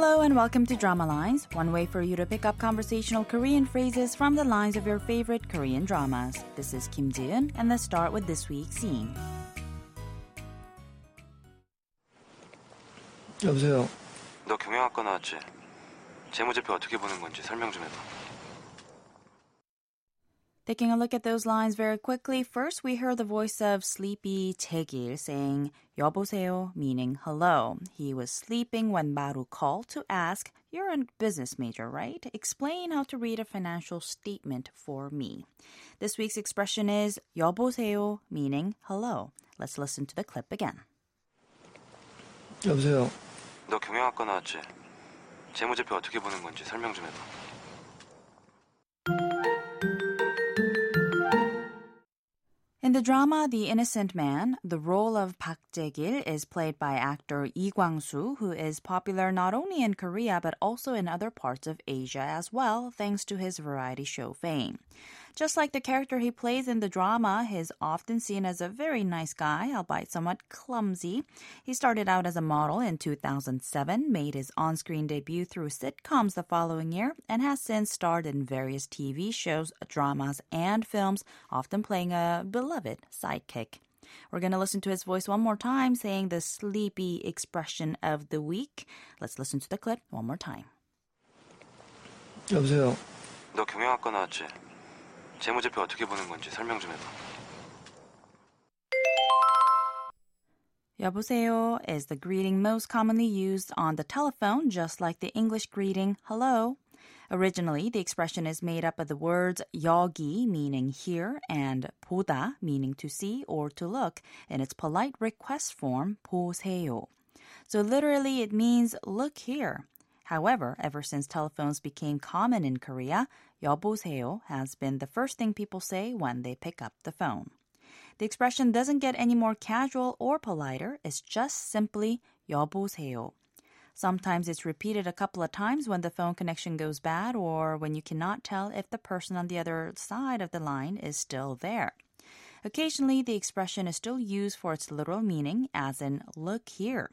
Hello and welcome to Drama Lines, one way for you to pick up conversational Korean phrases from the lines of your favorite Korean dramas. This is Kim Ji-eun, and let's start with this week's scene. 여보세요. 너 경영학과 나왔지? 재무제표 어떻게 보는 건지 설명 좀 해봐. Taking a look at those lines very quickly, first we heard the voice of sleepy Jae-gil saying 여보세요, meaning hello. He was sleeping when Maru called to ask, you're a business major, right? Explain how to read a financial statement for me. This week's expression is 여보세요, meaning hello. Let's listen to the clip again. 여보세요. 너 경영학과 나왔지? 재무제표 어떻게 보는 건지 설명 좀 해봐. In the drama The Innocent Man, the role of Park Jae-gil is played by actor Lee Kwang-soo, who is popular not only in Korea but also in other parts of Asia as well, thanks to his variety show fame. Just like the character he plays in the drama, he's often seen as a very nice guy, albeit somewhat clumsy. He started out as a model in 2007, made his on-screen debut through sitcoms the following year, and has since starred in various TV shows, dramas, and films, often playing a beloved sidekick. We're going to listen to his voice one more time, saying the sleepy expression of the week. Let's listen to the clip one more time. 여보세요. 너 경영학과 나왔지? 재무제표 어떻게 보는 건지 설명 좀 해봐. 여보세요 is the greeting most commonly used on the telephone, just like the English greeting hello. Originally, the expression is made up of the words 여기, meaning here, and 보다, meaning to see or to look, in its polite request form, 보세요. So literally, it means look here. However, ever since telephones became common in Korea, 여보세요 has been the first thing people say when they pick up the phone. The expression doesn't get any more casual or politer, it's just simply 여보세요. Sometimes it's repeated a couple of times when the phone connection goes bad or when you cannot tell if the person on the other side of the line is still there. Occasionally, the expression is still used for its literal meaning, as in, look here.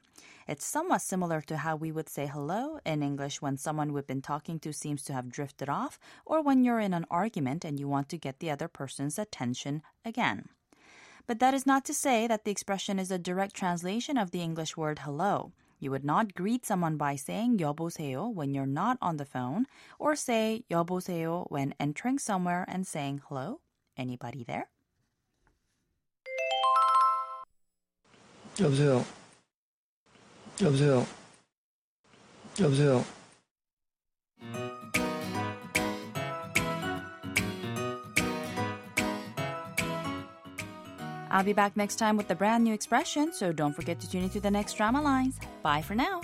It's somewhat similar to how we would say hello in English when someone we've been talking to seems to have drifted off, or when you're in an argument and you want to get the other person's attention again. But that is not to say that the expression is a direct translation of the English word hello. You would not greet someone by saying 여보세요 when you're not on the phone, or say 여보세요 when entering somewhere and saying hello. Anybody there? observe observe observe I'll be back next time with a brand new expression, so don't forget to tune into the next drama lines. Bye for now.